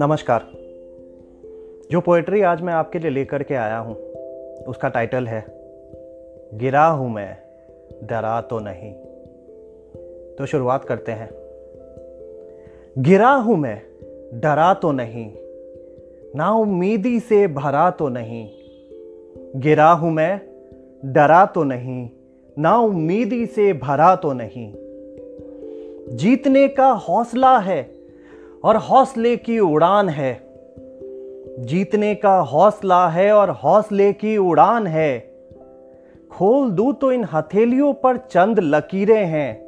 नमस्कार। जो पोएट्री आज मैं आपके लिए लेकर के आया हूँ, उसका टाइटल है, गिरा हूँ मैं, डरा तो नहीं। तो शुरुआत करते हैं। गिरा हूँ मैं, डरा तो नहीं। ना उम्मीदी से भरा तो नहीं। गिरा हूँ मैं, डरा तो नहीं। ना उम्मीदी से भरा तो नहीं। जीतने का हौसला है और हौसले की उड़ान है। जीतने का हौसला है और हौसले की उड़ान है। खोल दूँ तो इन हथेलियों पर चंद लकीरें हैं।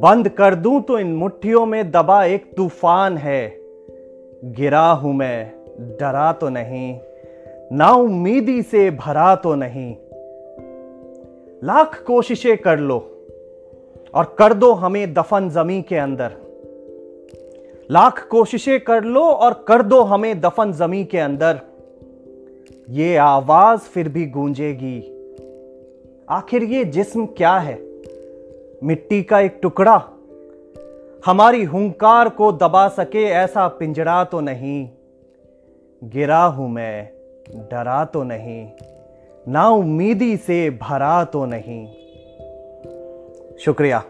बंद कर दूँ तो इन मुट्ठियों में दबा एक तूफ़ान है। गिरा हूँ मैं, डरा तो नहीं। ना उम्मीदी से भरा तो नहीं। लाख कोशिशें कर लो और कर दो हमें दफन जमी के अंदर। लाख कोशिशें कर लो और कर दो हमें दफन जमी के अंदर। ये आवाज़ फिर भी गूंजेगी। आखिर ये जिस्म क्या है? मिट्टी का एक टुकड़ा। हमारी हुंकार को दबा सके ऐसा पिंजरा तो नहीं। गिरा हूँ मैं, डरा तो नहीं। ना उम्मीदी से भरा तो नहीं। शुक्रिया।